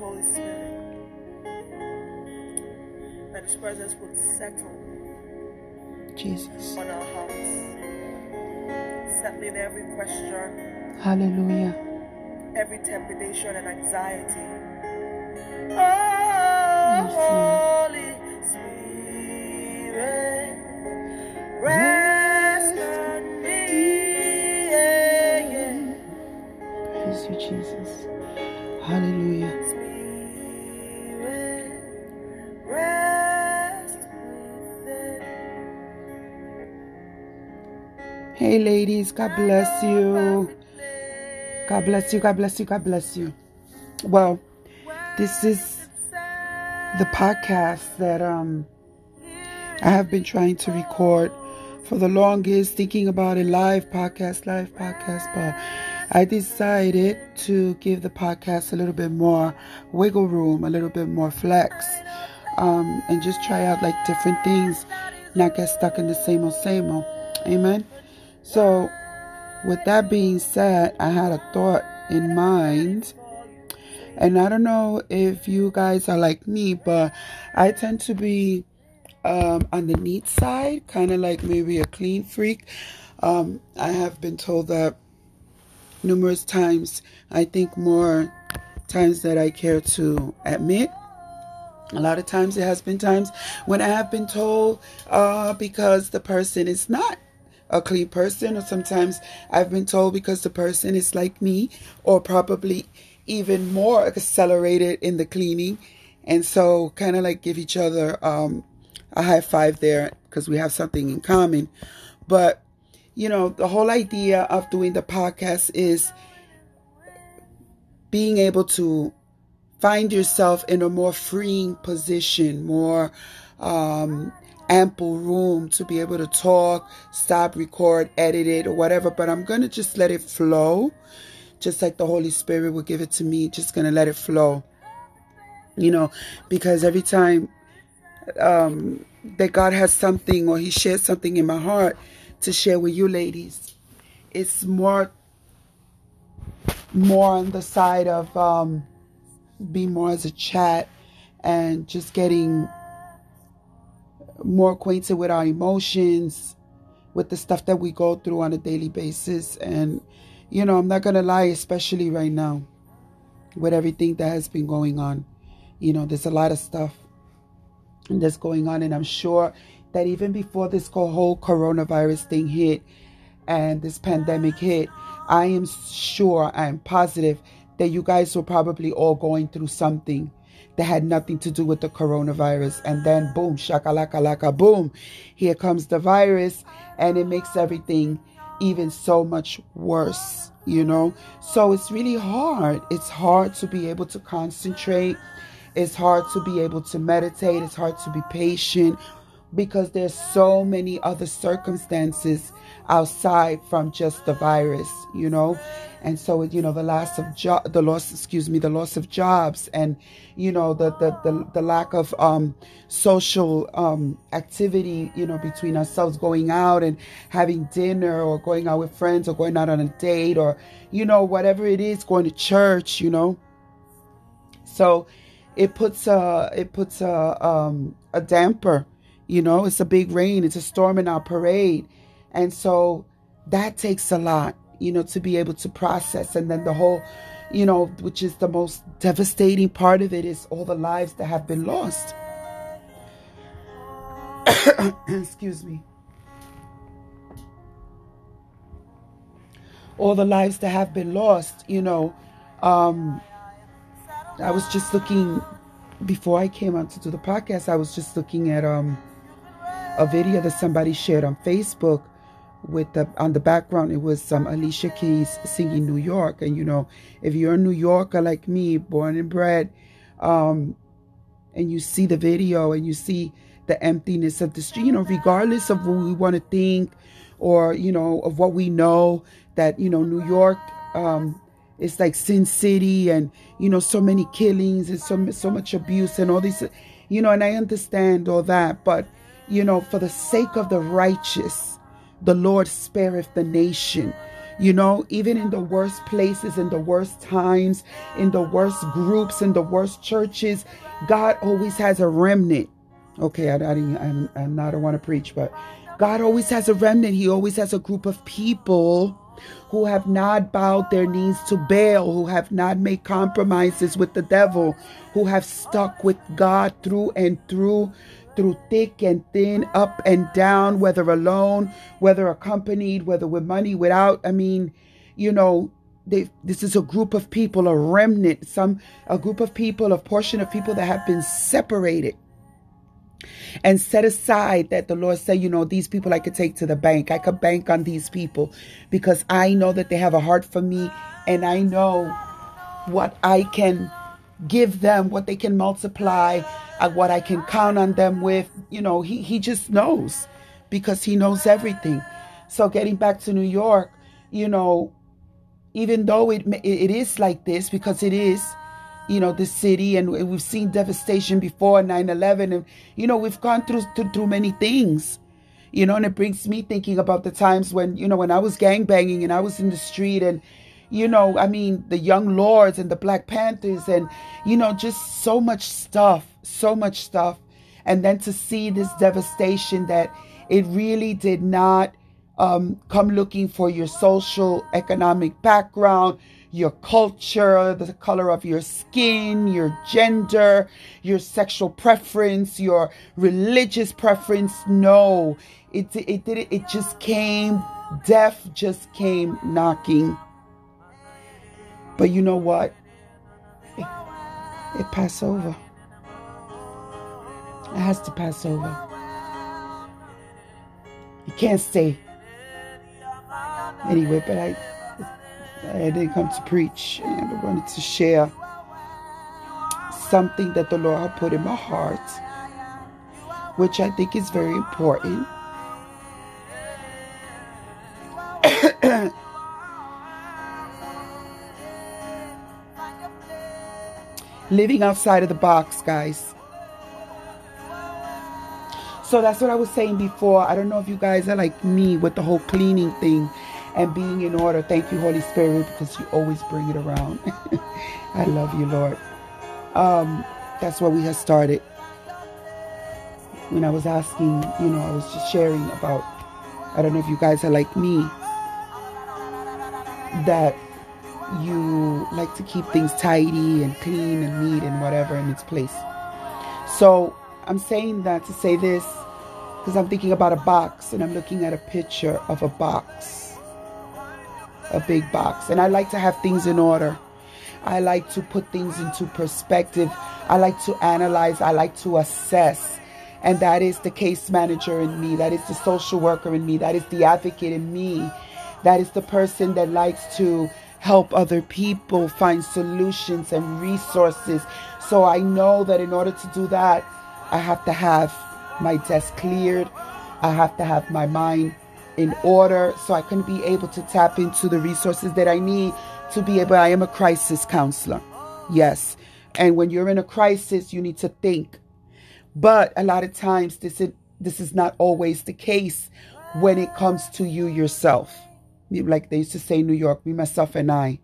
Holy Spirit. That His presence would settle Jesus. on our hearts. Settling every question, Hallelujah. every trepidation and anxiety. Oh, Yes, Hey, ladies. God bless you. God bless you. God bless you. God bless you. Well, this is the podcast that um I have been trying to record for the longest, thinking about a live podcast, live podcast, but I decided to give the podcast a little bit more wiggle room, a little bit more flex, um, and just try out like different things, not get stuck in the same old, same old. Amen. So, with that being said, I had a thought in mind. And I don't know if you guys are like me, but I tend to be um, on the neat side, kind of like maybe a clean freak. Um, I have been told that numerous times. I think more times that I care to admit. A lot of times it has been times when I have been told uh, because the person is not clean person, or sometimes I've been told because the person is like me, or probably even more accelerated in the cleaning. And so, kind of like give each other um, a high five there because we have something in common. But, you know, the whole idea of doing the podcast is being able to find yourself in a more freeing position, more um, ample room to be able to talk, stop, record, edit it, or whatever. But I'm going to just let it flow, just like the Holy Spirit will give it to me, just going to let it flow. You know, because every time um, that God has something or He shares something in my heart to share with you ladies, it's more more on the side of um, being more as a chat and just getting more acquainted with our emotions, with the stuff that we go through on a daily basis. And, you know, I'm not going to lie, especially right now, with everything that has been going on. You know, there's a lot of stuff that's going on. And I'm sure that even before this whole coronavirus thing hit and this pandemic hit, I am sure, I am positive that you guys were probably all going through something that had nothing to do with the coronavirus. And then boom, shakalaka laka boom, here comes the virus and it makes everything even so much worse, you know? So it's really hard. It's hard to be able to concentrate. It's hard to be able to meditate. It's hard to be patient because there's so many other circumstances outside from just the virus, you know? And so, you know, the loss of job, the loss, excuse me, the loss of jobs and, you know, the, the, the, the lack of, um, social, um, activity, you know, between ourselves going out and having dinner or going out with friends or going out on a date or, you know, whatever it is, going to church, you know? So it puts a, it puts a, um, a damper, you know, it's a big rain, it's a storm in our parade. And so that takes a lot you know, to be able to process. And then the whole, you know, which is the most devastating part of it is all the lives that have been lost. Excuse me. All the lives that have been lost, you know. Um, I was just looking before I came on to do the podcast. I was just looking at um a video that somebody shared on Facebook with the on the background it was um, Alicia Keys singing New York. And you know if you're a New Yorker like me born and bred um, and you see the video and you see the emptiness of the street you know regardless of what we want to think or you know of what we know that you know New York um, is like Sin City and you know so many killings and so so much abuse and all these you know and I understand all that. But you know for the sake of the righteous the Lord spareth the nation. You know, even in the worst places, in the worst times, in the worst groups, in the worst churches, God always has a remnant. Okay, I, I I'm, I'm not, I want to preach, but God always has a remnant. He always has a group of people who have not bowed their knees to Baal, who have not made compromises with the devil, who have stuck with God through and through, through thick and thin, up and down, whether alone, whether accompanied, whether with money, without. I mean, you know, they, this is a group of people, a remnant, some a group of people, a portion of people that have been separated and set aside that the Lord said, you know, these people I could take to the bank. I could bank on these people because I know that they have a heart for me and I know what I can give them, what they can multiply, uh, what I can count on them with. You know, he, he just knows because he knows everything. So getting back to New York, you know, even though it it is like this because it is you know, the city, and we've seen devastation before 9/11, and you know, we've gone through through, through many things, you know, and it brings me thinking about the times when you know when I was gang banging and I was in the street and you know, I mean, the Young Lords and the Black Panthers, and you know, just so much stuff, so much stuff, and then to see this devastation that it really did not um, come looking for your social economic background your culture, the color of your skin, your gender, your sexual preference, your religious preference. No, it it did it, it just came death just came knocking. But you know what? It, it passed over. It has to pass over. You can't stay. Anyway, but I I didn't come to preach, and I wanted to share something that the Lord had put in my heart, which I think is very important. Living outside of the box, guys. So that's what I was saying before. I don't know if you guys are like me with the whole cleaning thing and being in order. Thank you, Holy Spirit, because you always bring it around. I love you, Lord. Um, that's where we have started. When I was asking, you know, I was just sharing about, I don't know if you guys are like me, that you like to keep things tidy and clean and neat and whatever in its place. So I'm saying that to say this because I'm thinking about a box and I'm looking at a picture of a box a big box. And I like to have things in order. I like to put things into perspective. I like to analyze. I like to assess. And that is the case manager in me. That is the social worker in me. That is the advocate in me. That is the person that likes to help other people find solutions and resources. So I know that in order to do that, I have to have my desk cleared. I have to have my mind in order so I can be able to tap into the resources that I need to be able. I am a crisis counselor. Yes. And when you're in a crisis, you need to think. But a lot of times, this is, this is not always the case when it comes to you yourself. Like they used to say in New York, me, myself, and I.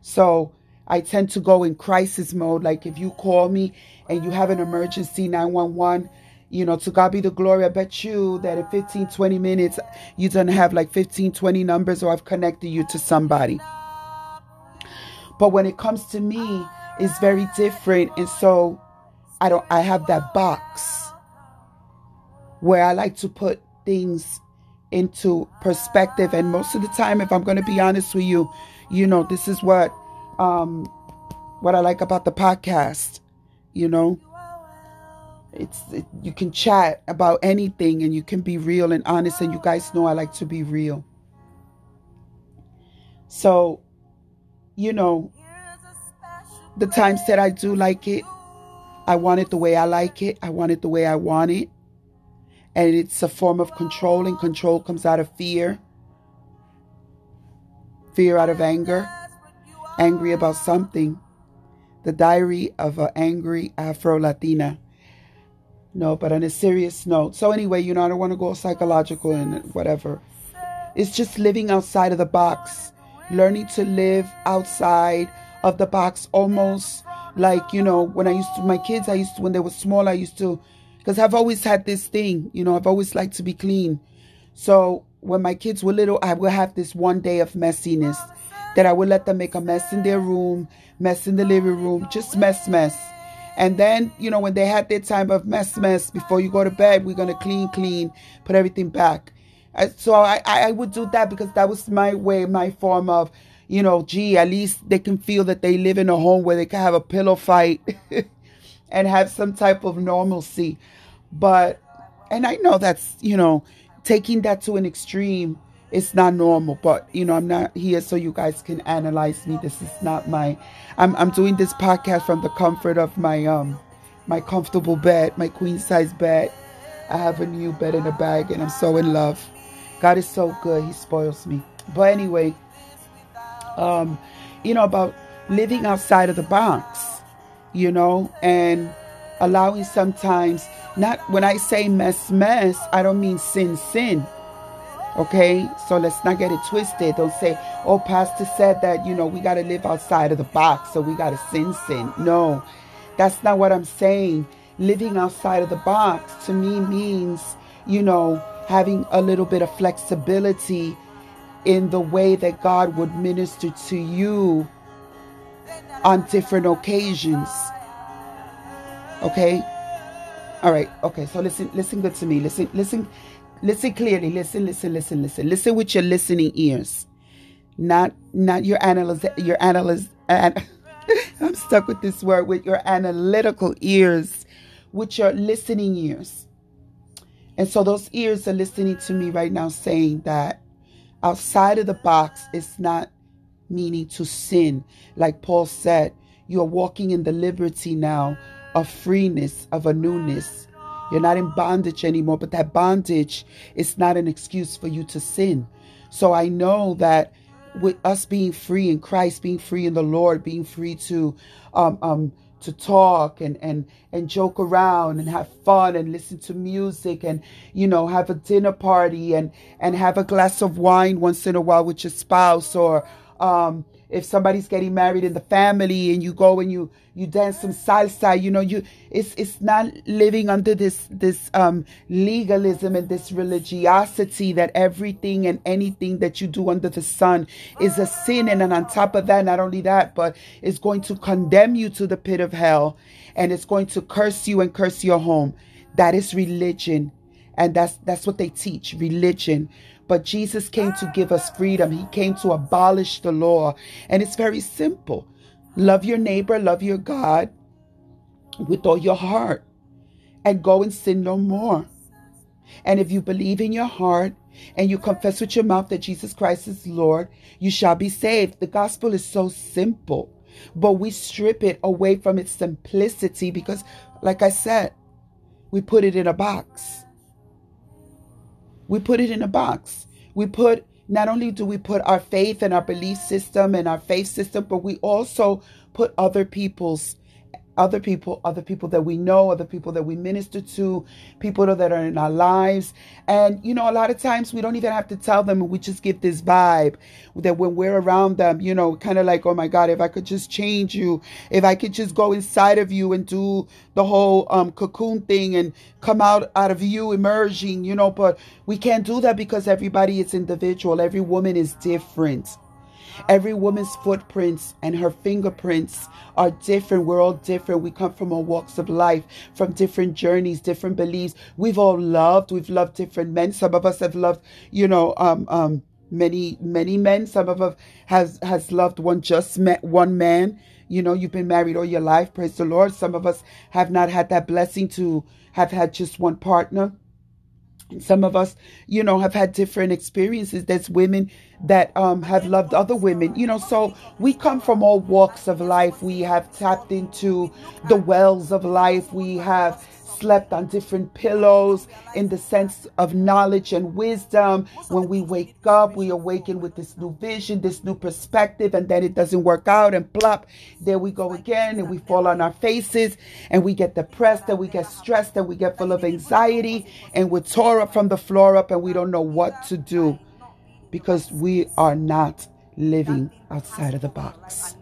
So I tend to go in crisis mode. Like if you call me and you have an emergency 911, you know, to God be the glory. I bet you that in 15, 20 minutes, you don't have like 15, 20 numbers or I've connected you to somebody. But when it comes to me, it's very different. And so I don't, I have that box where I like to put things into perspective. And most of the time, if I'm going to be honest with you, you know, this is what, um, what I like about the podcast, you know, it's it, you can chat about anything and you can be real and honest and you guys know I like to be real. So, you know, the times that I do like it, I want it the way I like it. I want it the way I want it. And it's a form of control, and control comes out of fear. Fear out of anger, angry about something. The diary of an angry Afro Latina. No, but on a serious note. So anyway, you know, I don't want to go psychological and whatever. it's just living outside of the box, learning to live outside of the box almost like, you know, when I used to, my kids, I used to, when they were small, I used to, because I've always had this thing, you know, I've always liked to be clean. So when my kids were little, I would have this one day of messiness that I would let them make a mess in their room, mess in the living room, just mess, mess. And then, you know, when they had their time of mess, mess, before you go to bed, we're going to clean, clean, put everything back. So I, I would do that because that was my way, my form of, you know, gee, at least they can feel that they live in a home where they can have a pillow fight and have some type of normalcy. But, and I know that's, you know, taking that to an extreme it's not normal but you know i'm not here so you guys can analyze me. This is not my i'm, I'm doing this podcast from the comfort of my um my comfortable bed my queen size bed. I have a new bed in a bag and i'm so in love. God is so good. He spoils me. But anyway um you know about living outside of the box you know and allowing sometimes not when i say mess mess i don't mean sin sin Okay, so let's not get it twisted. Don't say, oh, Pastor said that, you know, we got to live outside of the box, so we got to sin, sin. No, that's not what I'm saying. Living outside of the box to me means, you know, having a little bit of flexibility in the way that God would minister to you on different occasions. Okay? All right. Okay. So listen listen good to me. Listen listen Listen clearly. Listen, listen, listen, listen. Listen with your listening ears. Not not your analyze your analyze and I'm stuck with this word with your analytical ears, with your listening ears. And so those ears are listening to me right now saying that outside of the box is not meaning to sin. Like Paul said, you are walking in the liberty now of freeness, of a newness. You're not in bondage anymore, but that bondage is not an excuse for you to sin. So I know that with us being free in Christ, being free in the Lord, being free to um, um, to talk and and and joke around and have fun and listen to music and you know have a dinner party and and have a glass of wine once in a while with your spouse or um, if somebody's getting married in the family and you go and you you dance some salsa you know you it's it's not living under this this um legalism and this religiosity that everything and anything that you do under the sun is a sin. And, and on top of that not only that but it's going to condemn you to the pit of hell and it's going to curse you and curse your home. That is religion. And that's that's what they teach religion but Jesus came to give us freedom. He came to abolish the law. And it's very simple love your neighbor, love your God with all your heart, and go and sin no more. And if you believe in your heart and you confess with your mouth that Jesus Christ is Lord, you shall be saved. The gospel is so simple, but we strip it away from its simplicity because, like I said, we put it in a box. We put it in a box. We put, not only do we put our faith and our belief system and our faith system, but we also put other people's other people, other people that we know, other people that we minister to, people that are in our lives. And, you know, a lot of times we don't even have to tell them. We just give this vibe that when we're around them, you know, kind of like, oh my God, if I could just change you, if I could just go inside of you and do the whole um, cocoon thing and come out, out of you emerging, you know, but we can't do that because everybody is individual. Every woman is different. Every woman's footprints and her fingerprints are different. We're all different. We come from all walks of life, from different journeys, different beliefs. We've all loved. We've loved different men. Some of us have loved, you know, um, um, many, many men. Some of us has has loved one just met one man. You know, you've been married all your life. Praise the Lord. Some of us have not had that blessing to have had just one partner some of us you know have had different experiences. There's women that um, have loved other women you know so we come from all walks of life. We have tapped into the wells of life. We have slept on different pillows in the sense of knowledge and wisdom. When we wake up, we awaken with this new vision, this new perspective, and then it doesn't work out, and plop, there we go again, and we fall on our faces, and we get depressed, and we get stressed, and we get full of anxiety, and we're tore up from the floor up, and we don't know what to do because we are not living outside of the box.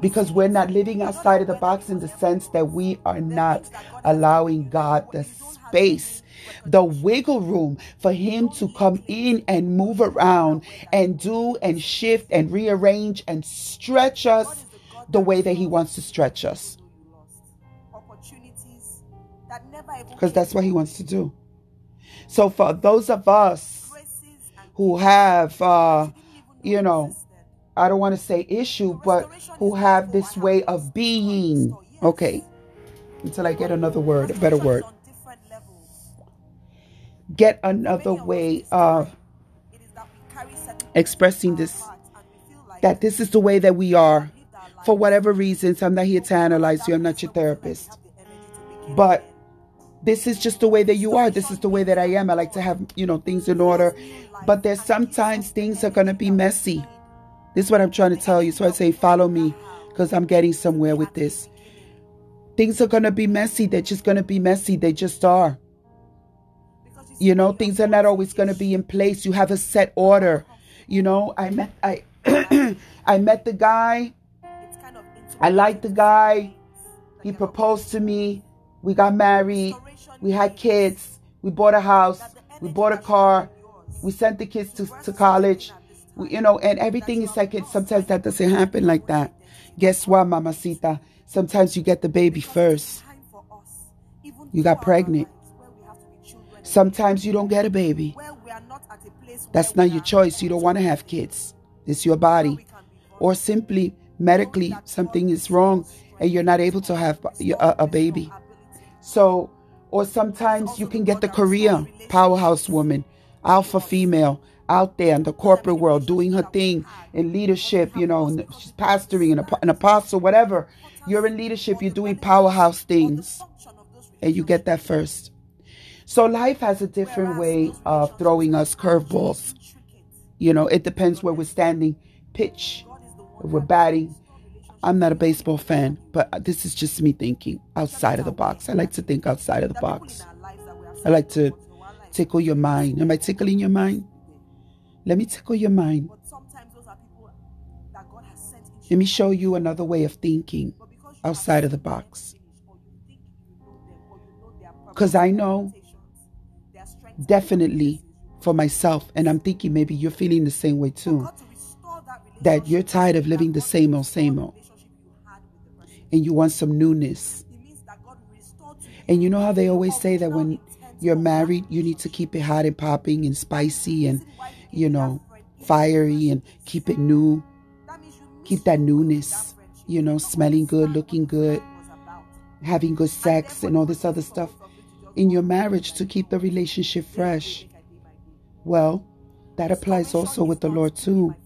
Because we're not living outside of the box in the sense that we are not allowing God the space, the wiggle room for Him to come in and move around and do and shift and rearrange and stretch us the way that He wants to stretch us. Because that's what He wants to do. So, for those of us who have, uh, you know, I don't want to say issue, but who have this way of being. Okay, until I get another word, a better word. Get another way of expressing this, that this is the way that we are. For whatever reasons, I'm not here to analyze you, I'm not your therapist. But this is just the way that you are. This is the way that I am. I like to have, you know, things in order. But there's sometimes things are going to be messy. This is what I'm trying to tell you. So I say, follow me because I'm getting somewhere with this. Things are going to be messy. They're just going to be messy. They just are. You know, things are not always going to be in place. You have a set order. You know, I met I I met the guy. I liked the guy. He proposed to me. We got married. We had kids. We bought a house. We bought a car. We sent the kids to, to college. You know, and everything is like it. Sometimes that doesn't happen like that. Guess what, Mamacita? Sometimes you get the baby first. You got pregnant. Sometimes you don't get a baby. That's not your choice. You don't want to have kids. It's your body. Or simply medically, something is wrong and you're not able to have a, a baby. So, or sometimes you can get the career powerhouse woman, alpha female out there in the corporate world doing her thing in leadership, you know, and she's pastoring, an, an apostle, whatever. You're in leadership, you're doing powerhouse things, and you get that first. So life has a different way of throwing us curveballs. You know, it depends where we're standing, pitch, if we're batting, I'm not a baseball fan, but this is just me thinking outside of the box. I like to think outside of the box. I like to tickle your mind. Am I tickling your mind? Let me tickle your mind. Let me show you another way of thinking outside of the box. Because I know definitely for myself, and I'm thinking maybe you're feeling the same way too, that you're tired of living the same old, same old and you want some newness. And you know how they always say that when you're married, you need to keep it hot and popping and spicy and, you know, fiery and keep it new. Keep that newness, you know, smelling good, looking good, having good sex and all this other stuff in your marriage to keep the relationship fresh. Well, that applies also with the Lord too.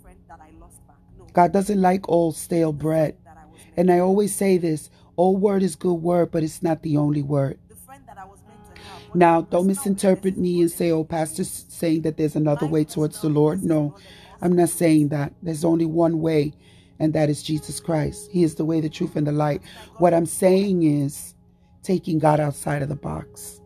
God doesn't like old stale bread. And I always say this old word is good word, but it's not the only word. Now, don't misinterpret me and say, oh, Pastor's saying that there's another way towards the Lord. No, I'm not saying that. There's only one way, and that is Jesus Christ. He is the way, the truth, and the light. What I'm saying is taking God outside of the box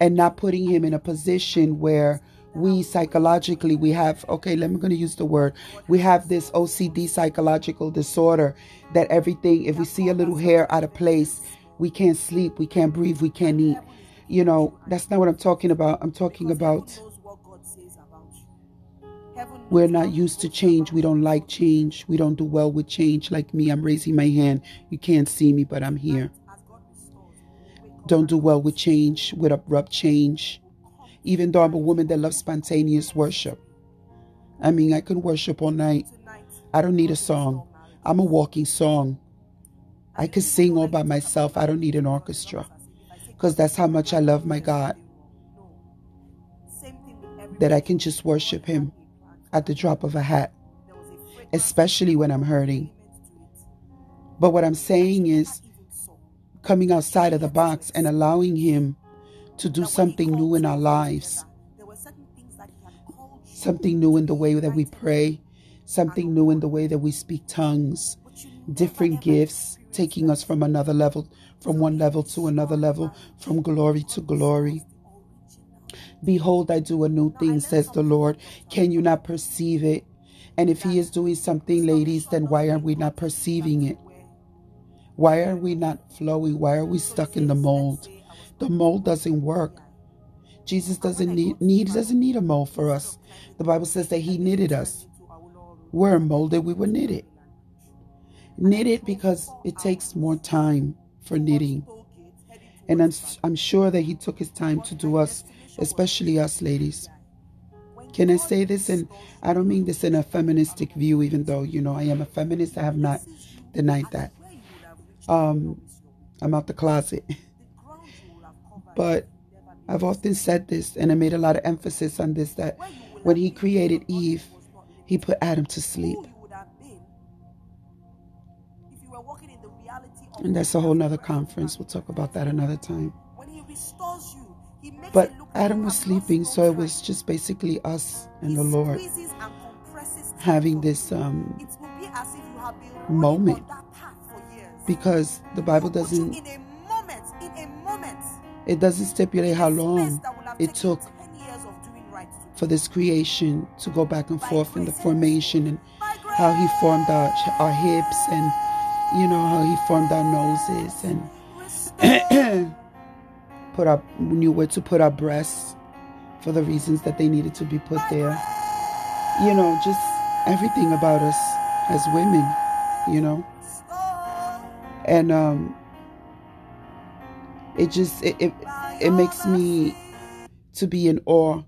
and not putting him in a position where we psychologically we have okay let me going to use the word we have this ocd psychological disorder that everything if we see a little hair out of place we can't sleep we can't breathe we can't eat you know that's not what i'm talking about i'm talking about we're not used to change we don't like change we don't do well with change like me i'm raising my hand you can't see me but i'm here don't do well with change with abrupt change even though I'm a woman that loves spontaneous worship. I mean, I can worship all night. I don't need a song. I'm a walking song. I can sing all by myself. I don't need an orchestra because that's how much I love my God. That I can just worship Him at the drop of a hat, especially when I'm hurting. But what I'm saying is coming outside of the box and allowing Him to do something new in our lives. Something new in the way that we pray, something new in the way that we speak tongues, different gifts, taking us from another level, from one level to another level, from glory to glory. Behold, I do a new thing, says the Lord. Can you not perceive it? And if He is doing something, ladies, then why are we not perceiving it? Why are we not flowing? Why are we stuck in the mold? The mold doesn't work. Jesus doesn't need, need doesn't need a mold for us. The Bible says that He knitted us. We're molded, we were knitted. Knitted because it takes more time for knitting. And I'm, I'm sure that He took His time to do us, especially us ladies. Can I say this? And I don't mean this in a feministic view, even though, you know, I am a feminist. I have not denied that. Um, I'm out the closet. but I've often said this, and I made a lot of emphasis on this that when he created Eve, he put Adam to sleep. And that's a whole nother conference. We'll talk about that another time. But Adam was sleeping, so it was just basically us and the Lord having this um, moment. Because the Bible doesn't it doesn't stipulate how long it took for this creation to go back and forth in the formation and how he formed our, our hips and you know how he formed our noses and put up knew where to put our breasts for the reasons that they needed to be put there. You know just everything about us as women you know? And um it just it, it it makes me to be in awe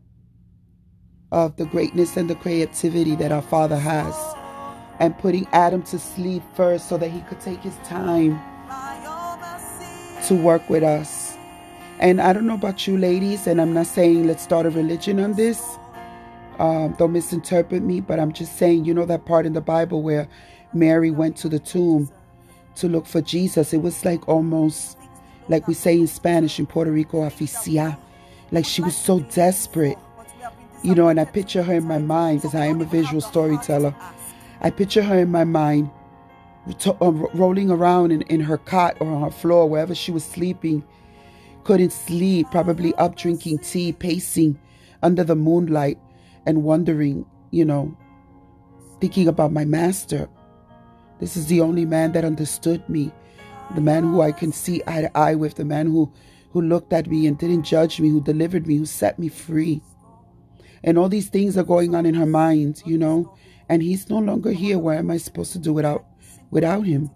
of the greatness and the creativity that our father has and putting adam to sleep first so that he could take his time to work with us and i don't know about you ladies and i'm not saying let's start a religion on this um, don't misinterpret me but i'm just saying you know that part in the bible where mary went to the tomb to look for jesus it was like almost like we say in Spanish in Puerto Rico, aficia. Like she was so desperate. You know, and I picture her in my mind because I am a visual storyteller. I picture her in my mind to, uh, rolling around in, in her cot or on her floor, wherever she was sleeping. Couldn't sleep, probably up drinking tea, pacing under the moonlight and wondering, you know, thinking about my master. This is the only man that understood me the man who I can see eye to eye with, the man who, who looked at me and didn't judge me, who delivered me, who set me free. And all these things are going on in her mind, you know, and he's no longer here. Where am I supposed to do without without him?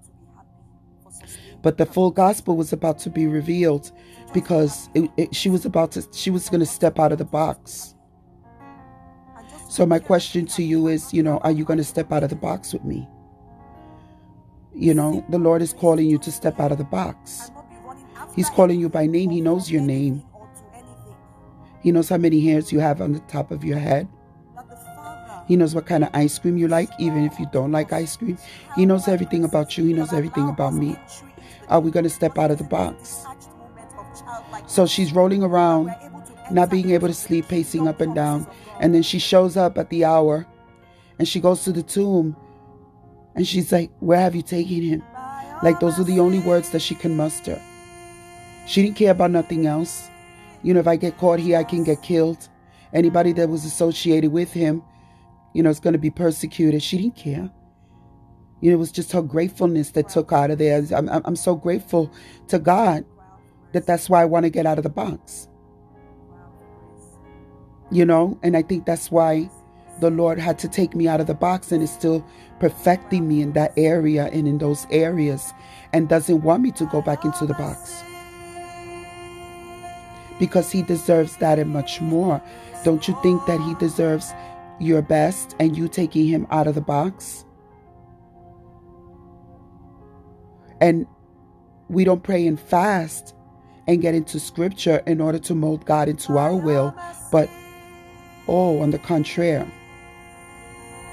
But the full gospel was about to be revealed because it, it, she was about to she was going to step out of the box. So my question to you is, you know, are you going to step out of the box with me? You know, the Lord is calling you to step out of the box. He's calling you by name. He knows your name. He knows how many hairs you have on the top of your head. He knows what kind of ice cream you like, even if you don't like ice cream. He knows everything about you. He knows everything about me. Are we going to step out of the box? So she's rolling around, not being able to sleep, pacing up and down. And then she shows up at the hour and she goes to the tomb and she's like, Where have you taken him? Like, those are the only words that she can muster. She didn't care about nothing else. You know, if I get caught here, I can get killed. Anybody that was associated with him, you know, is going to be persecuted. She didn't care. You know, it was just her gratefulness that took out of there. I'm, I'm so grateful to God that that's why I want to get out of the box. You know, and I think that's why the Lord had to take me out of the box and is still perfecting me in that area and in those areas and doesn't want me to go back into the box. Because He deserves that and much more. Don't you think that He deserves your best and you taking Him out of the box? And we don't pray and fast and get into scripture in order to mold God into our will, but oh, on the contrary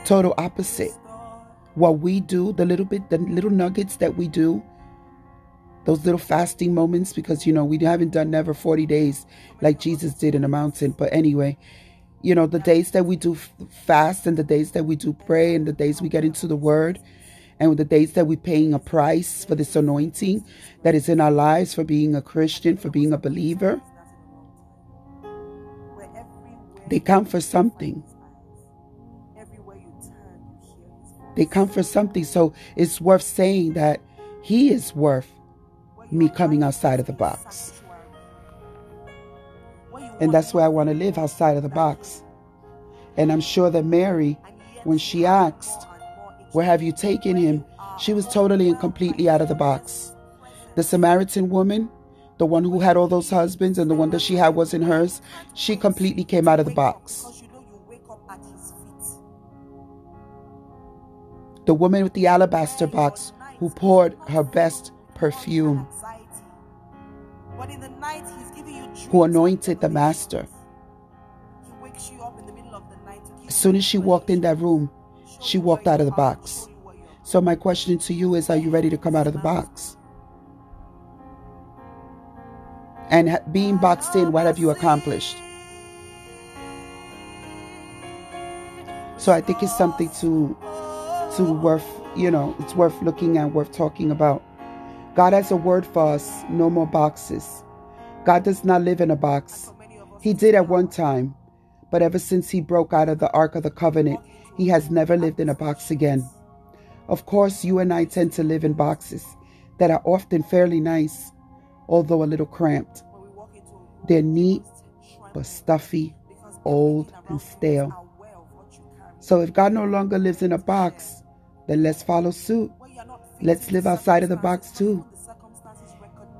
total opposite. What we do, the little bit, the little nuggets that we do, those little fasting moments, because you know we haven't done never 40 days like Jesus did in the mountain. But anyway, you know, the days that we do fast and the days that we do pray and the days we get into the word and the days that we're paying a price for this anointing that is in our lives for being a Christian, for being a believer. They come for something. They come for something. So it's worth saying that He is worth me coming outside of the box. And that's where I want to live outside of the box. And I'm sure that Mary, when she asked, Where have you taken him? She was totally and completely out of the box. The Samaritan woman, the one who had all those husbands and the one that she had wasn't hers, she completely came out of the box. The woman with the alabaster box who poured her best perfume, But in the night, who anointed the master. As soon as she walked in that room, she walked out of the box. So my question to you is, are you ready to come out of the box? And being boxed in, what have you accomplished? So I think it's something to to worth, you know, it's worth looking at, worth talking about. God has a word for us, no more boxes. God does not live in a box. He did at one time, but ever since he broke out of the Ark of the Covenant, he has never lived in a box again. Of course, you and I tend to live in boxes that are often fairly nice, although a little cramped. They're neat, but stuffy, old, and stale. So if God no longer lives in a box, then let's follow suit. Let's live outside of the box too.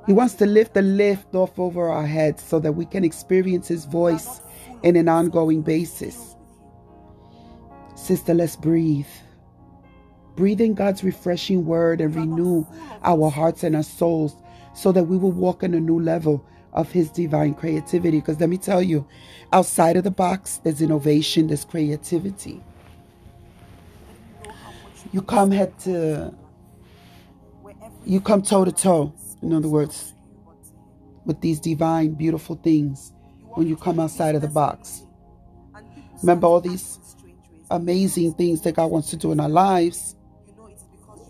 He wants to lift the lift off over our heads so that we can experience his voice in an ongoing basis. Sister, let's breathe. Breathe in God's refreshing word and renew our hearts and our souls so that we will walk in a new level of His divine creativity. Because let me tell you, outside of the box, there's innovation, there's creativity. You come head to, you come toe to toe, in other words, with these divine, beautiful things when you come outside of the box. Remember all these amazing things that God wants to do in our lives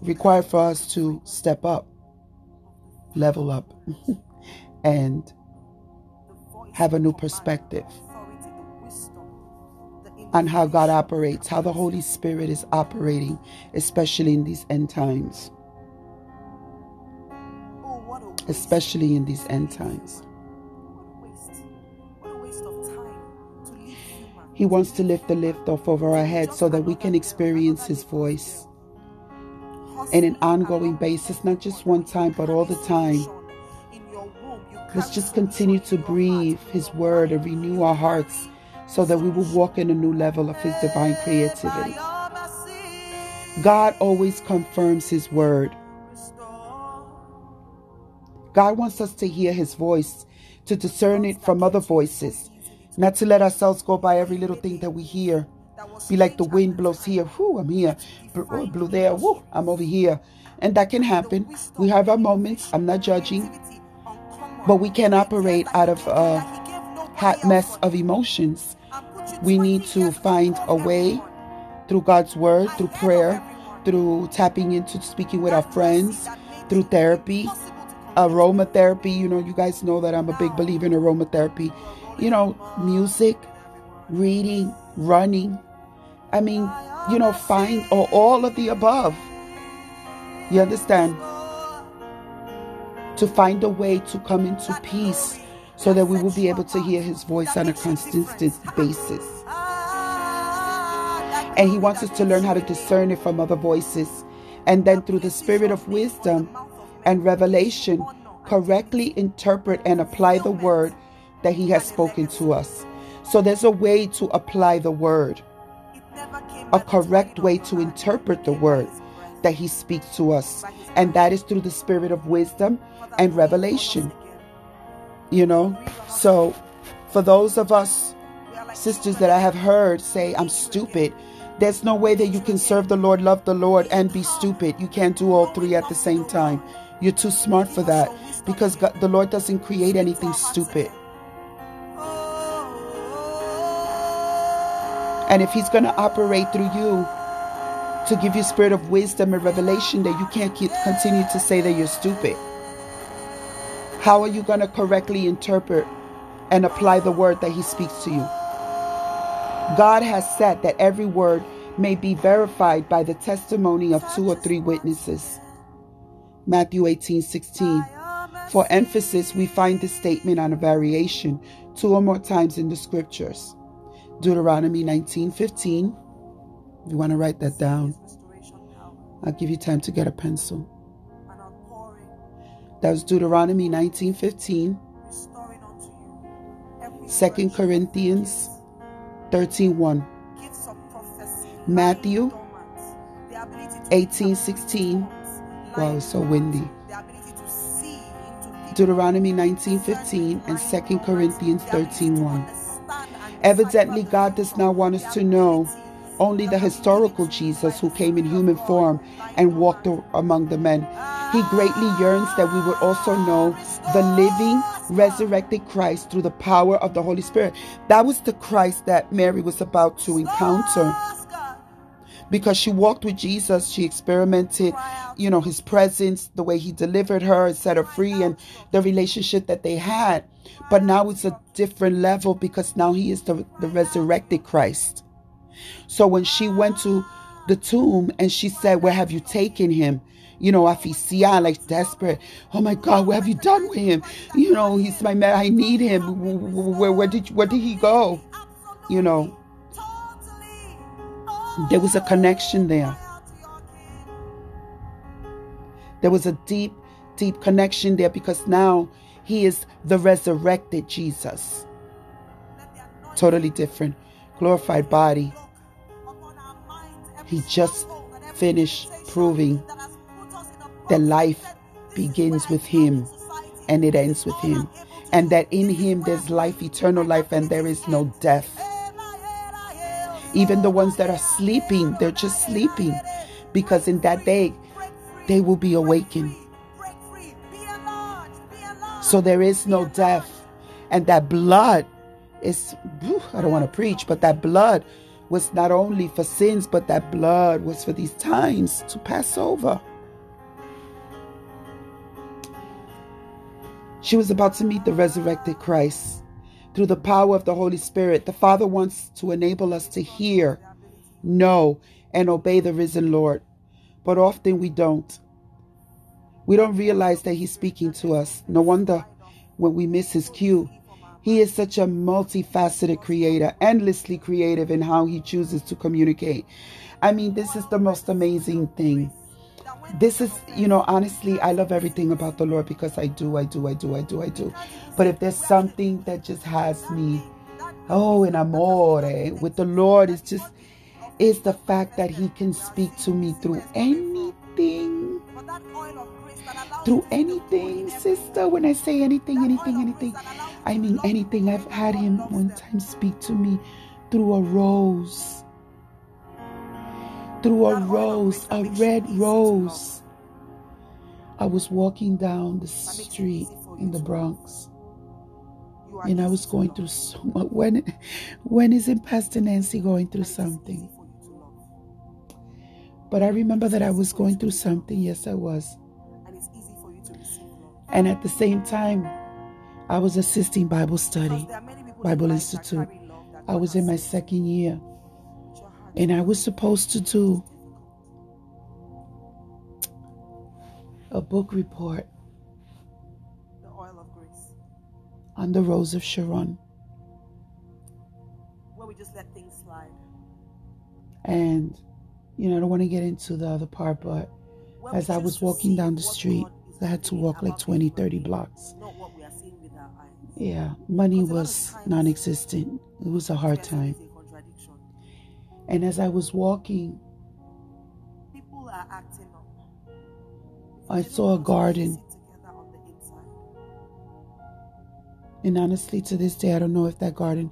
require for us to step up, level up, and have a new perspective on how God operates, how the Holy Spirit is operating, especially in these end times. Especially in these end times. He wants to lift the lift off over our heads so that we can experience His voice in an ongoing basis, not just one time, but all the time. Let's just continue to breathe His word and renew our hearts so that we will walk in a new level of His divine creativity. God always confirms His word. God wants us to hear His voice, to discern it from other voices, not to let ourselves go by every little thing that we hear. Be like the wind blows here, whoo, I'm here. Blew oh, blew there, whoo, I'm over here. And that can happen. We have our moments. I'm not judging. But we can operate out of a hot mess of emotions. We need to find a way through God's word, through prayer, through tapping into speaking with our friends, through therapy, aromatherapy. You know, you guys know that I'm a big believer in aromatherapy. You know, music, reading, running. I mean, you know, find or all of the above. You understand? To find a way to come into peace so that we will be able to hear his voice on a consistent basis. And he wants us to learn how to discern it from other voices. And then through the spirit of wisdom and revelation, correctly interpret and apply the word that he has spoken to us. So there's a way to apply the word, a correct way to interpret the word that he speaks to us. And that is through the spirit of wisdom and revelation. You know? So for those of us, sisters that I have heard say, I'm stupid, there's no way that you can serve the Lord, love the Lord, and be stupid. You can't do all three at the same time. You're too smart for that because God, the Lord doesn't create anything stupid. And if He's going to operate through you to give you spirit of wisdom and revelation, that you can't keep, continue to say that you're stupid. How are you going to correctly interpret and apply the word that He speaks to you? God has said that every word may be verified by the testimony of two or three witnesses. Matthew 18 16. For emphasis, we find this statement on a variation two or more times in the scriptures. Deuteronomy 19 15. You want to write that down? I'll give you time to get a pencil. That was Deuteronomy 19 15. 2 Corinthians 13 1. Matthew 18 16. Wow, so windy. Deuteronomy 19:15 and 2 Corinthians 13:1. Evidently God does not want us to know only the historical Jesus who came in human form and walked among the men. He greatly yearns that we would also know the living, resurrected Christ through the power of the Holy Spirit. That was the Christ that Mary was about to encounter because she walked with Jesus. She experimented, you know, his presence, the way he delivered her and set her free, and the relationship that they had. But now it's a different level because now he is the, the resurrected Christ. So when she went to the tomb and she said, Where have you taken him? You know, aficia, like desperate. Oh my God, what have you done with him? You know, he's my man. I need him. Where, where did where did he go? You know, there was a connection there. There was a deep, deep connection there because now he is the resurrected Jesus. Totally different, glorified body. He just finished proving that life begins with him and it ends with him. And that in him there's life, eternal life, and there is no death. Even the ones that are sleeping, they're just sleeping because in that day they will be awakened. So there is no death. And that blood is, I don't want to preach, but that blood was not only for sins, but that blood was for these times to pass over. She was about to meet the resurrected Christ through the power of the Holy Spirit. The Father wants to enable us to hear, know, and obey the risen Lord. But often we don't. We don't realize that He's speaking to us. No wonder when we miss His cue. He is such a multifaceted creator, endlessly creative in how He chooses to communicate. I mean, this is the most amazing thing this is, you know, honestly, I love everything about the Lord because I do, I do, I do, I do, I do. But if there's something that just has me, oh, in amore eh, with the Lord, it's just, it's the fact that He can speak to me through anything. Through anything, sister. When I say anything, anything, anything, I mean anything. I've had Him one time speak to me through a rose through a rose, a red rose. I was walking down the street in the Bronx. And I was going through so much. When, when isn't Pastor Nancy going through something? But I remember that I was going through something. Yes, I was. And at the same time, I was assisting Bible study, Bible Institute. I was in my second year. And I was supposed to do a book report the oil of grace on the Rose of Sharon. Where we just let things slide. And, you know, I don't want to get into the other part, but as I was walking down the street, I had to walk like about 20, 30 blocks. Not what we are seeing with our eyes. Yeah, money Because a lot of was non existent. It was a hard time. Always a contradiction. And as I was walking, People are acting up. I saw a garden. sit together on the inside. And honestly, to this day, I don't know if that garden,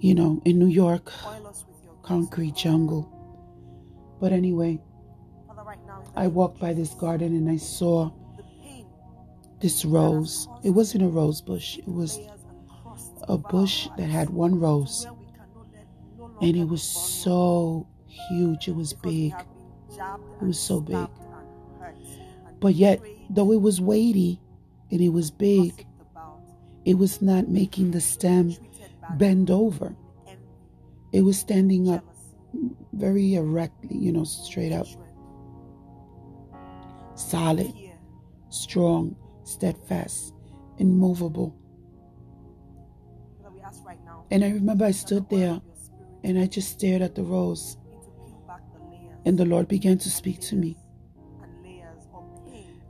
you know, in New York, Oil us with your grace. concrete jungle. But anyway, Father, right now, in the I walked by this garden and I saw this rose. It wasn't a rose bush, it was layers and crusts a bush that had one rose. And it was so huge, it was big. have been jabbed It was so big. stabbed and hurt and But yet, though it was weighty and it was big, it was not making the stem bend over. It was standing up very erectly, you know, straight up, solid, strong, steadfast, immovable. Father, we ask right now And I remember I stood there of your spirit and I just stared at the rose, and the Lord began to speak to me.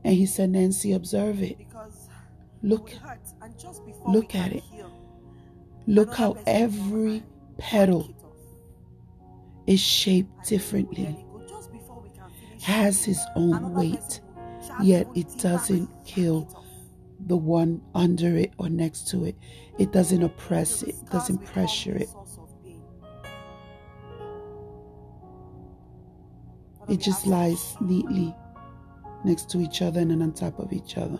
and He said, Nancy, observe it. Look, look at it. look how every petal is shaped differently, has his own weight, yet it doesn't kill the one under it or next to it. It doesn't oppress it, doesn't pressure it. It just lies neatly next to each other and then on top of each other.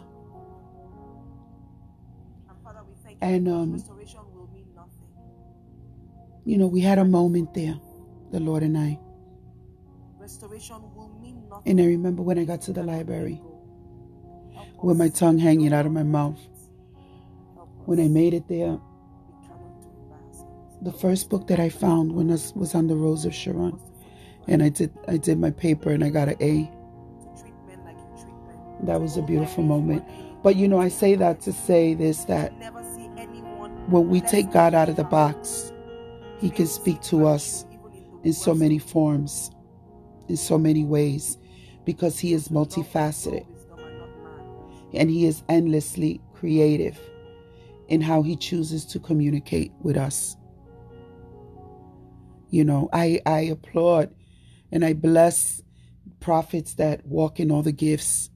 And Father, we thank And, you um, restoration will mean nothing. You know, we had a moment there, the Lord and I. Restoration will mean nothing. And I remember when I got to the library with my tongue hanging out of my mouth. When I made it there, We cannot do it by ourselves. the first book that I found when was on the Rose of Sharon. And I did I did my paper and I got an A. To treat men like you treat men. That was a beautiful moment. But you know, I say that to say this that to never see anyone when we take God out of the box, He can speak to us in so many forms, in so many ways, because He is multifaceted and and He is endlessly creative in how He chooses to communicate with us. You know, I, I applaud and I bless prophets that walk in all the gifts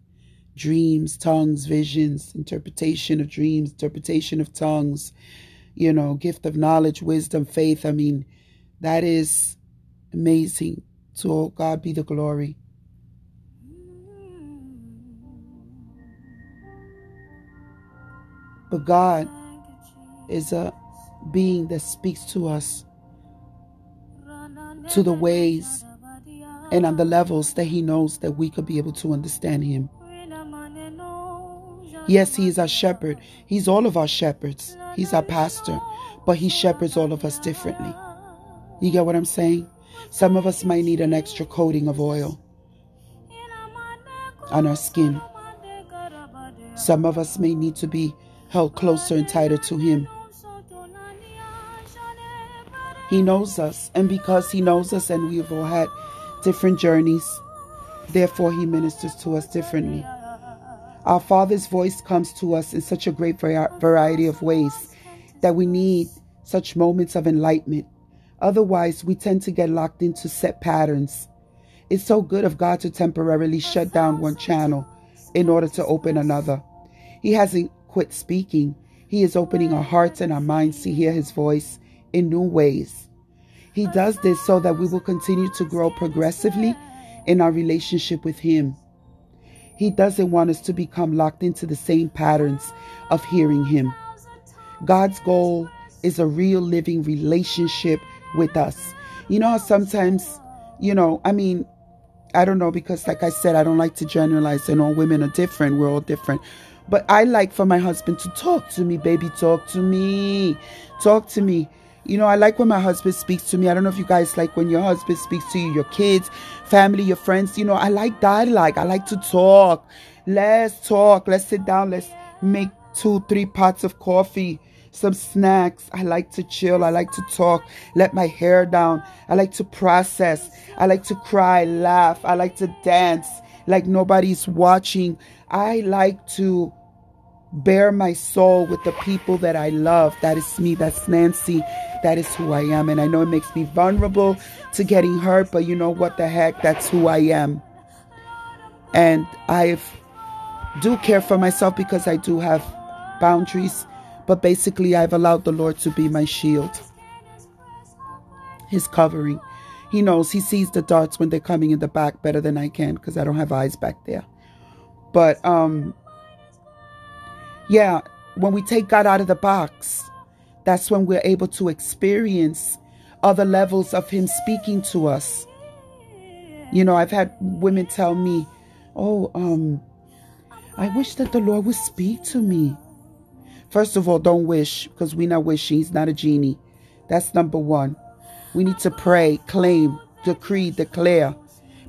dreams, tongues, visions, interpretation of dreams, interpretation of tongues, you know, gift of knowledge, wisdom, faith. I mean, that is amazing. To God be the glory. But God is a being that speaks to us to the ways and on the levels that He knows that we could be able to understand Him. Yes, He is our shepherd. He's all of our shepherds. He's our pastor, but He shepherds all of us differently. You get what I'm saying? Some of us might need an extra coating of oil on our skin. Some of us may need to be held closer and tighter to Him. He knows us, and because He knows us and we've all had different journeys, therefore He ministers to us differently. Our Father's voice comes to us in such a great variety of ways that we need such moments of enlightenment. Otherwise, we tend to get locked into set patterns. It's so good of God to temporarily shut down one channel in order to open another. He hasn't quit speaking. He is opening our hearts and our minds to hear His voice in new ways. He does this so that we will continue to grow progressively in our relationship with Him. He doesn't want us to become locked into the same patterns of hearing Him. God's goal is a real living relationship with us. You know sometimes, you know, I mean, I don't know because, like I said, I don't like to generalize, and all women are different. We're all different. But I like for my husband to talk to me, baby, talk to me, talk to me. You know, I like when my husband speaks to me. I don't know if you guys like when your husband speaks to you, your kids, family, your friends. You know, I like dialogue. I like to talk. Let's talk. Let's sit down. Let's make two, three pots of coffee, some snacks. I like to chill. I like to talk. Let my hair down. I like to process. I like to cry, laugh. I like to dance like nobody's watching. I like to bare my soul with the people that I love. That is me. That's Nancy. That is who I am. And I know it makes me vulnerable to getting hurt, but you know what the heck? That's who I am. And I do care for myself because I do have boundaries. But basically, I've allowed the Lord to be my shield, His covering. He knows, He sees the darts when they're coming in the back better than I can because I don't have eyes back there. But, um, yeah, when we take God out of the box, that's when we're able to experience other levels of Him speaking to us. You know, I've had women tell me, Oh, um, I wish that the Lord would speak to me. First of all, don't wish because we're not wishing. He's not a genie. That's number one. We need to pray, claim, decree, declare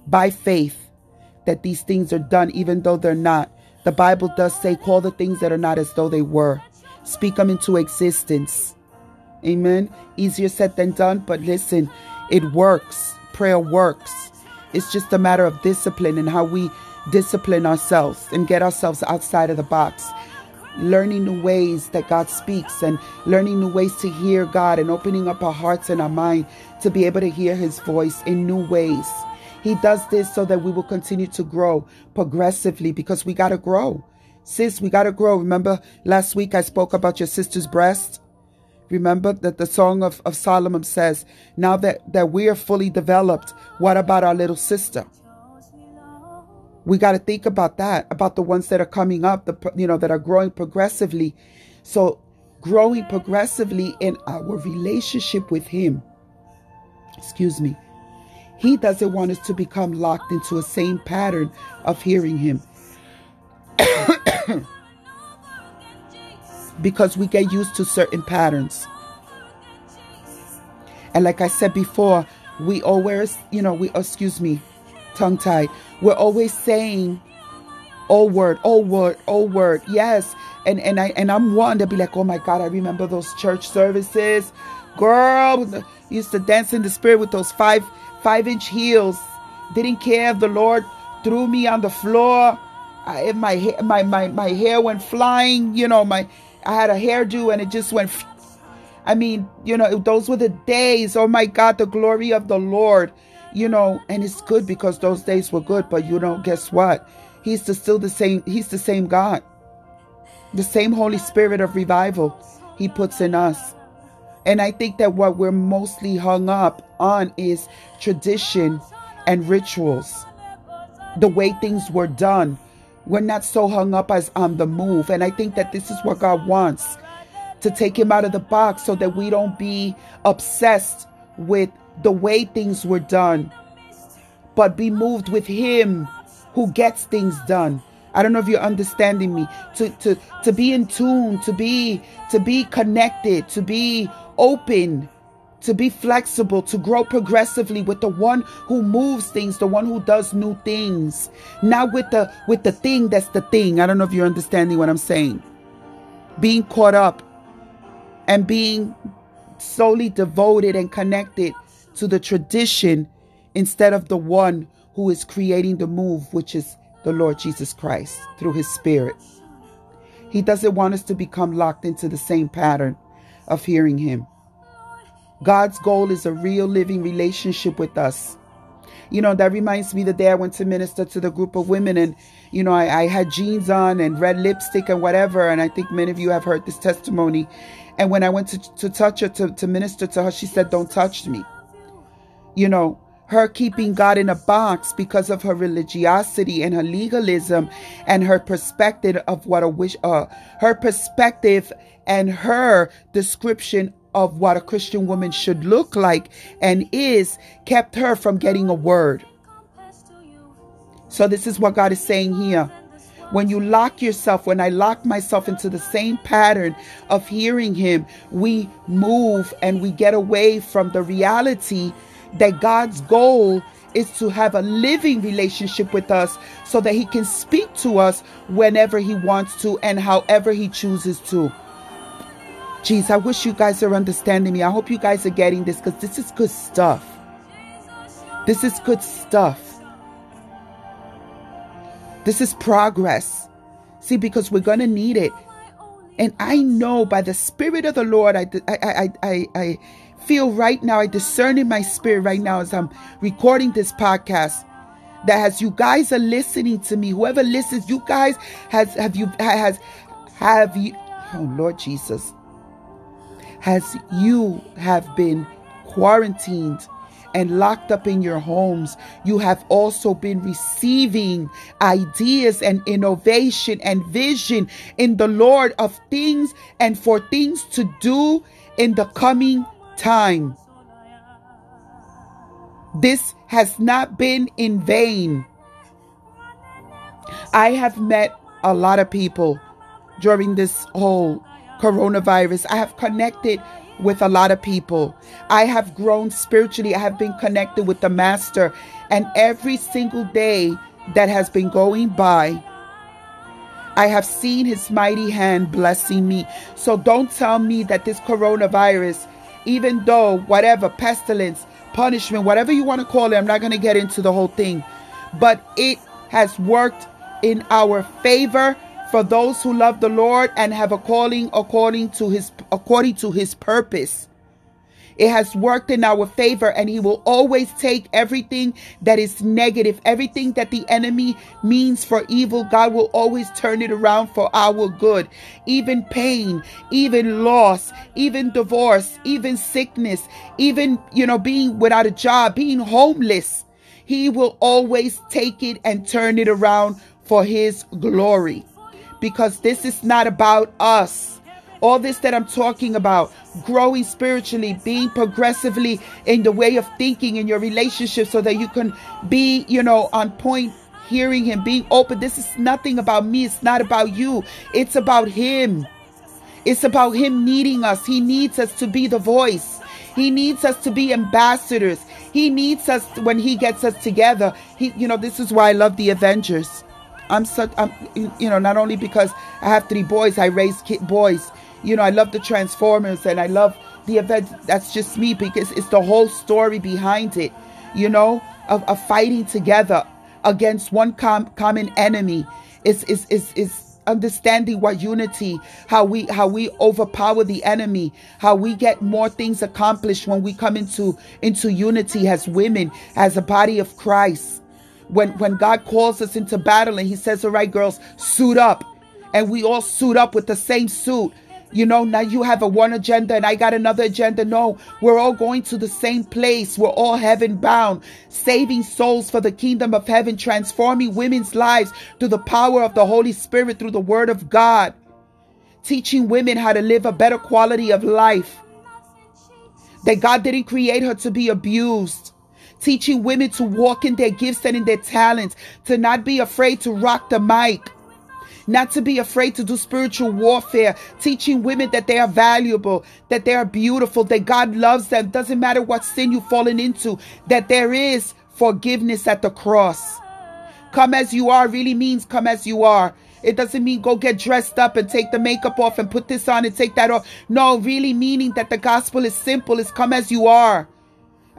by faith that these things are done, even though they're not. The Bible does say, call the things that are not as though they were. Speak them into existence. Amen. Easier said than done, but listen, it works. Prayer works. It's just a matter of discipline and how we discipline ourselves and get ourselves outside of the box. Learning the ways that God speaks and learning the ways to hear God and opening up our hearts and our mind to be able to hear His voice in new ways. He does this so that we will continue to grow progressively because we got to grow. Sis, we got to grow. Remember last week I spoke about your sister's breast? Remember that the Song of, of Solomon says, now that, that we are fully developed, what about our little sister? We got to think about that, about the ones that are coming up, the you know, that are growing progressively. So growing progressively in our relationship with Him. Excuse me. He doesn't want us to become locked into a same pattern of hearing Him. because we get used to certain patterns. And like I said before, we always, you know, we, oh, excuse me, tongue tied. We're always saying, oh word, oh word, oh word. Yes. And, and I, and I'm one to be like, oh my God, I remember those church services. Girl, used to dance in the spirit with those five five inch heels. Didn't care if the Lord threw me on the floor. I, if my hair, my, my, my hair went flying, you know, my I had a hairdo and it just went. I mean, you know, those were the days. Oh my God, the glory of the Lord, you know, and it's good because those days were good. But you know, guess what? He's the, still the same. He's the same God. The same Holy Spirit of revival He puts in us. And I think that what we're mostly hung up on is tradition and rituals, the way things were done. We're not so hung up as on the move. And I think that this is what God wants to take him out of the box so that we don't be obsessed with the way things were done, but be moved with him who gets things done. I don't know if you're understanding me. To to to be in tune, to be to be connected, to be open, to be flexible, to grow progressively with the one who moves things, the one who does new things. Not with the with the thing that's the thing. I don't know if you're understanding what I'm saying. Being caught up and being solely devoted and connected to the tradition instead of the one who is creating the move, which is the Lord Jesus Christ through his spirit. He doesn't want us to become locked into the same pattern of hearing Him. God's goal is a real living relationship with us. You know, that reminds me the day I went to minister to the group of women and, you know, I, I had jeans on and red lipstick and whatever. And I think many of you have heard this testimony. And when I went to, to touch her, to, to minister to her, she said, Don't touch me. You know, her keeping God in a box because of her religiosity and her legalism and her perspective of what a wish, uh, her perspective and her description of what a Christian woman should look like and is kept her from getting a word. So, this is what God is saying here. When you lock yourself, when I lock myself into the same pattern of hearing Him, we move and we get away from the reality that God's goal is to have a living relationship with us so that He can speak to us whenever He wants to and however He chooses to. Jeez, I wish you guys are understanding me. I hope you guys are getting this because this is good stuff. This is good stuff. This is progress. See, because we're going to need it. And I know by the Spirit of the Lord, I, I, I, I, feel right now, I discern in my spirit right now as I'm recording this podcast that as you guys are listening to me, whoever listens, you guys has have you has have you oh Lord Jesus as you have been quarantined and locked up in your homes, you have also been receiving ideas and innovation and vision in the Lord of things and for things to do in the coming time. This has not been in vain. I have met a lot of people during this whole coronavirus. I have connected with a lot of people. I have grown spiritually. I have been connected with the Master. And every single day that has been going by, I have seen his mighty hand blessing me. So don't tell me that this coronavirus, even though whatever, pestilence, punishment, whatever you want to call it, I'm not going to get into the whole thing, but it has worked in our favor for those who love the Lord and have a calling according to his according to his purpose. It has worked in our favor, and He will always take everything that is negative, everything that the enemy means for evil. God will always turn it around for our good. Even pain, even loss, even divorce, even sickness, even, you know, being without a job, being homeless. He will always take it and turn it around for His glory. Because this is not about us. All this that I'm talking about, growing spiritually, being progressively in the way of thinking in your relationship so that you can be, you know, on point hearing him, being open. This is nothing about me. It's not about you. It's about him. It's about him needing us. He needs us to be the voice. He needs us to be ambassadors. He needs us when he gets us together. He, you know, this is why I love the Avengers. I'm such, I'm, you know, not only because I have three boys, I raise kid boys. You know, I love the Transformers and I love the event. That's just me because it's the whole story behind it, you know, of, of fighting together against one com- common enemy. Is is is is understanding what unity how we how we overpower the enemy how we get more things accomplished when we come into into unity as women as a body of christ when when god calls us into battle and he says all right girls suit up and we all suit up with the same suit you know, now you have a one agenda and I got another agenda. No, we're all going to the same place. We're all heaven bound, saving souls for the kingdom of heaven, transforming women's lives through the power of the Holy Spirit, through the word of God, teaching women how to live a better quality of life. That God didn't create her to be abused teaching women to walk in their gifts and in their talents, to not be afraid to rock the mic, not to be afraid to do spiritual warfare, teaching women that they are valuable, that they are beautiful, that God loves them. Doesn't matter what sin you've fallen into, that there is forgiveness at the cross. Come as you are really means come as you are. It doesn't mean go get dressed up and take the makeup off and put this on and take that off. No, really meaning that the gospel is simple, is come as you are.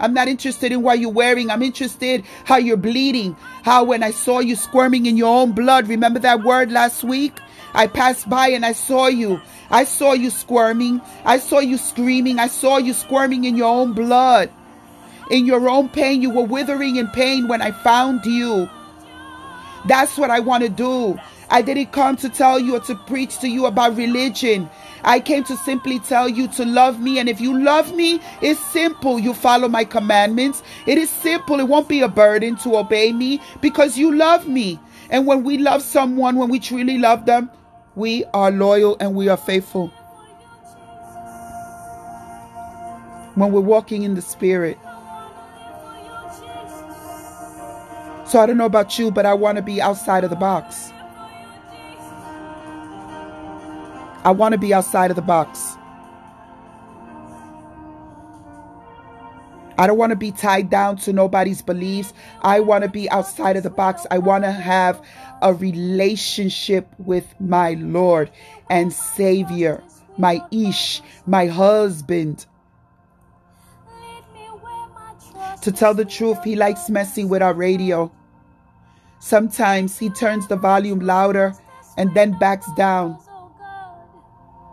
I'm not interested in what you're wearing. I'm interested how you're bleeding. How when I saw you squirming in your own blood, remember that word last week? I passed by and I saw you. I saw you squirming. I saw you screaming. I saw you squirming in your own blood. In your own pain, you were withering in pain when I found you. That's what I want to do. I didn't come to tell you or to preach to you about religion. I came to simply tell you to love me. And if you love me, it's simple. You follow my commandments. It is simple. It won't be a burden to obey me because you love me. And when we love someone, when we truly love them, we are loyal and we are faithful. When we're walking in the Spirit. So I don't know about you, but I want to be outside of the box. I want to be outside of the box. I don't want to be tied down to nobody's beliefs. I want to be outside of the box. I want to have a relationship with my Lord and Savior, my Ish, my husband. To tell the truth, he likes messing with our radio. Sometimes he turns the volume louder and then backs down.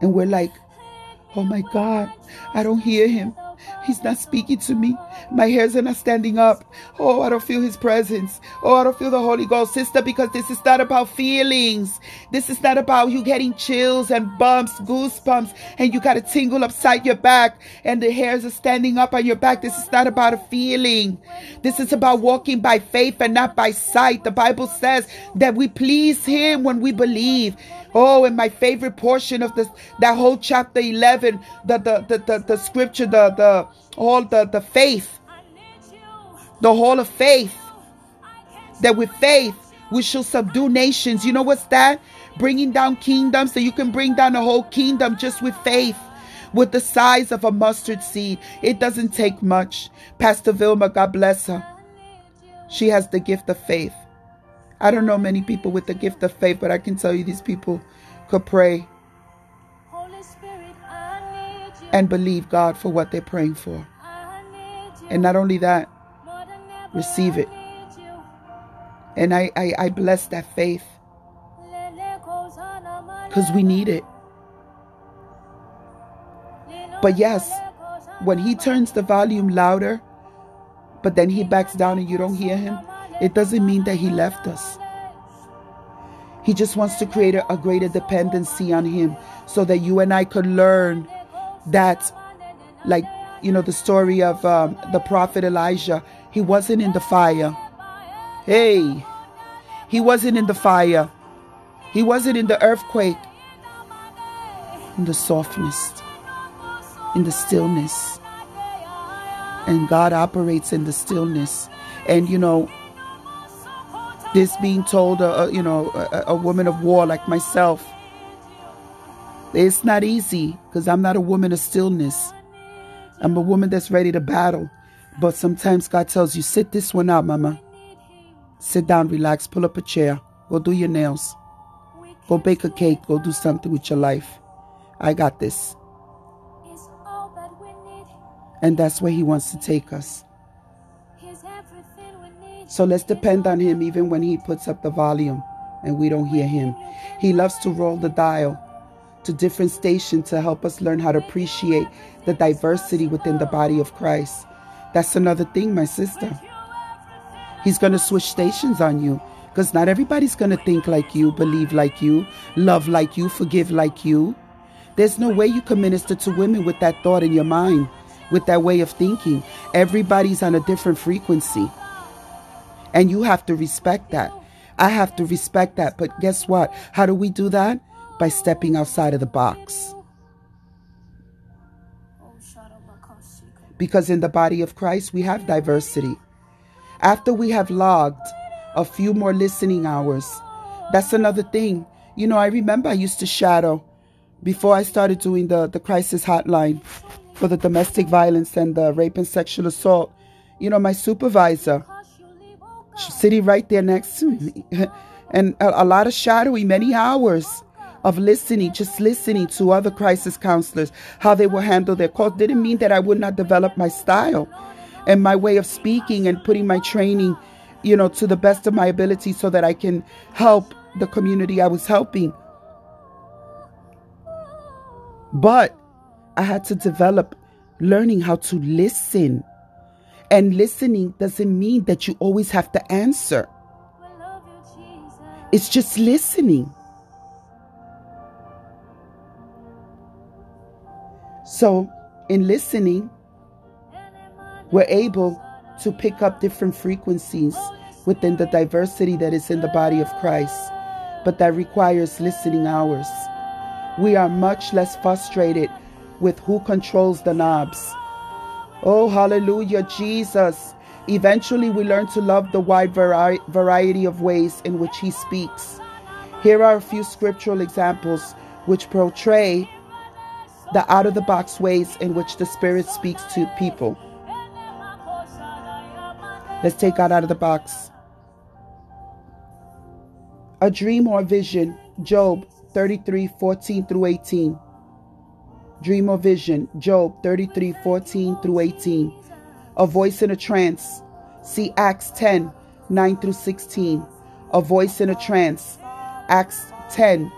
And we're like, oh my God, I don't hear him. He's not speaking to me. My hairs are not standing up. Oh, I don't feel his presence. Oh, I don't feel the Holy Ghost, sister, because this is not about feelings. This is not about you getting chills and bumps, goosebumps, and you got a tingle upside your back and the hairs are standing up on your back. This is not about a feeling. This is about walking by faith and not by sight. The Bible says that we please him when we believe. Oh, and my favorite portion of this that whole chapter 11, the the the, the, the scripture, the the all the, the faith, the whole of faith. That with faith we shall subdue nations. You know what's that? Bringing down kingdoms, so you can bring down a whole kingdom just with faith. with the size of a mustard seed. It doesn't take much. Pastor Vilma, God bless her. She has the gift of faith. I don't know many people with the gift of faith, but I can tell you these people could pray and believe God for what they're praying for. And not only that, receive it. And I, I, I bless that faith because we need it. But yes, when he turns the volume louder, but then he backs down and you don't hear him, it doesn't mean that he left us. He just wants to create a, a greater dependency on him so that you and I could learn that, like, you know, the story of um, the prophet Elijah, he wasn't in the fire. Hey, he wasn't in the fire. He wasn't in the earthquake. In the softness, in the stillness. And God operates in the stillness. And, you know, this being told, uh, you know, a, a woman of war like myself, it's not easy because I'm not a woman of stillness. I'm a woman that's ready to battle. But sometimes God tells you, sit this one out, mama. Sit down, relax, pull up a chair, go do your nails, go bake a cake, go do something with your life. I got this. And that's where He wants to take us. So let's depend on Him even when He puts up the volume and we don't hear Him. He loves to roll the dial to different stations to help us learn how to appreciate the diversity within the body of Christ. That's another thing, my sister. He's going to switch stations on you because not everybody's going to think like you, believe like you, love like you, forgive like you. There's no way you can minister to women with that thought in your mind, with that way of thinking. Everybody's on a different frequency. And you have to respect that. I have to respect that. But guess what? How do we do that? By stepping outside of the box. Because in the body of Christ, we have diversity. After we have logged a few more listening hours, that's another thing. You know, I remember I used to shadow before I started doing the, the crisis hotline for the domestic violence and the rape and sexual assault. You know, my supervisor, sitting right there next to me, and a, a lot of shadowing, many hours of listening, just listening to other crisis counselors, how they will handle their calls, didn't mean that I would not develop my style and my way of speaking and putting my training, you know, to the best of my ability so that I can help the community I was helping. But I had to develop learning how to listen. And listening doesn't mean that you always have to answer. It's just listening. So, in listening, we're able to pick up different frequencies within the diversity that is in the body of Christ, but that requires listening hours. We are much less frustrated with who controls the knobs. Oh, hallelujah, Jesus. Eventually, we learn to love the wide vari- variety of ways in which He speaks. Here are a few scriptural examples which portray the out of the box ways in which the Spirit speaks to people. Let's take God out of the box. A dream or vision, Job 33 14 through 18. Dream or vision, Job 33 14 through 18. A voice in a trance, see Acts 10 9 through 16. A voice in a trance, Acts 10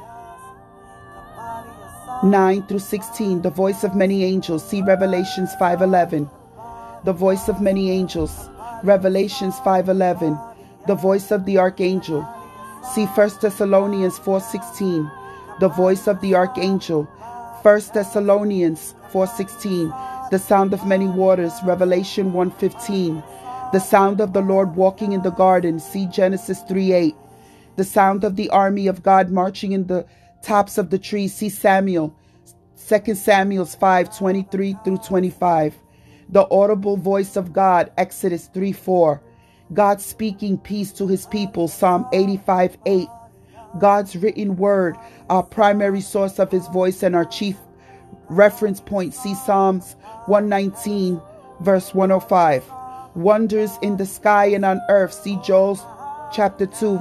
9 through 16 the voice of many angels. See revelations 5:11 the voice of many angels. Revelations 5:11 the voice of the archangel. See 1 thessalonians 4:16 the voice of the archangel 1 thessalonians 4:16 the sound of many waters revelation 1:15 the sound of the lord walking in the garden see genesis 3:8 the sound of the army of god marching in the tops of the trees. See Samuel, 2 Samuel 5:23 through 25. The audible voice of God, Exodus 3:4. God speaking peace to his people, Psalm 85:8. 8. God's written word, our primary source of his voice and our chief reference point, see Psalms 119, verse 105. Wonders in the sky and on earth, see Joel chapter 2,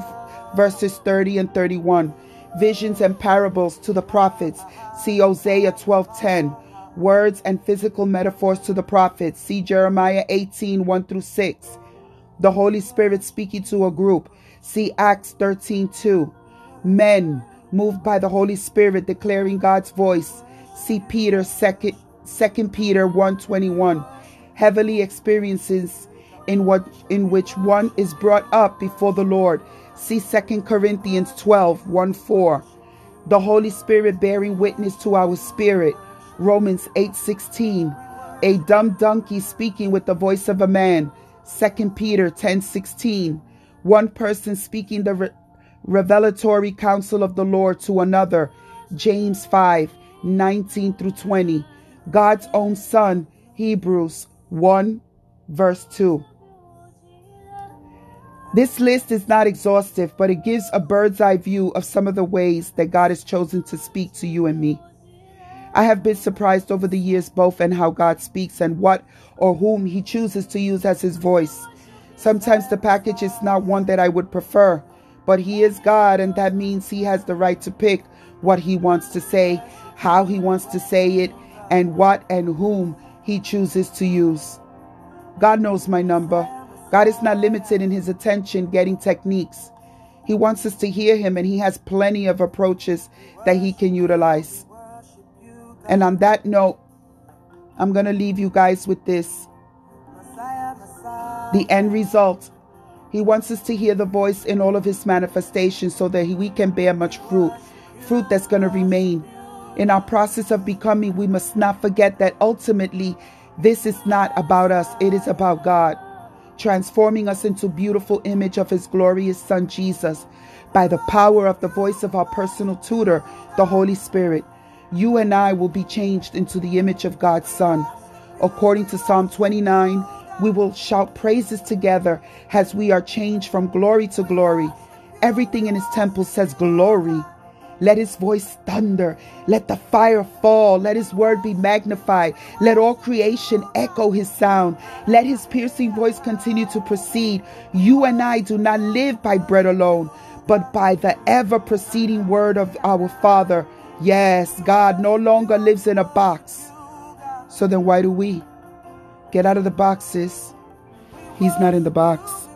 verses 30 and 31. Visions and parables to the prophets, see Hosea 12:10. Words and physical metaphors to the prophets, see Jeremiah 18, 1 through 6. The Holy Spirit speaking to a group, see Acts 13, 2. Men moved by the Holy Spirit declaring God's voice, see Peter 2, 2 Peter 1:21. Heavenly experiences in what in which one is brought up before the Lord. See 2 Corinthians 12, 1 4. The Holy Spirit bearing witness to our spirit. Romans 8 16. A dumb donkey speaking with the voice of a man. 2 Peter 10 16. One person speaking the revelatory counsel of the Lord to another. James 5 19 through 20. God's own Son. Hebrews 1 verse 2. This list is not exhaustive, but it gives a bird's eye view of some of the ways that God has chosen to speak to you and me. I have been surprised over the years both in how God speaks and what or whom He chooses to use as His voice. Sometimes the package is not one that I would prefer, but He is God, and that means He has the right to pick what He wants to say, how He wants to say it, and what and whom He chooses to use. God knows my number. God is not limited in his attention getting techniques. He wants us to hear him, and he has plenty of approaches that he can utilize. And on that note, I'm going to leave you guys with this. The end result. He wants us to hear the voice in all of his manifestations so that we can bear much fruit, fruit that's going to remain. In our process of becoming, we must not forget that ultimately, this is not about us, it is about God transforming us into beautiful image of his glorious son Jesus by the power of the voice of our personal tutor, the Holy Spirit. You and I will be changed into the image of God's son. According to Psalm 29, we will shout praises together as we are changed from glory to glory. Everything in his temple says glory. Let his voice thunder. Let the fire fall. Let his word be magnified. Let all creation echo his sound. Let his piercing voice continue to proceed. You and I do not live by bread alone, but by the ever proceeding word of our Father. Yes, God no longer lives in a box. So then why do we? Get out of the boxes. He's not in the box.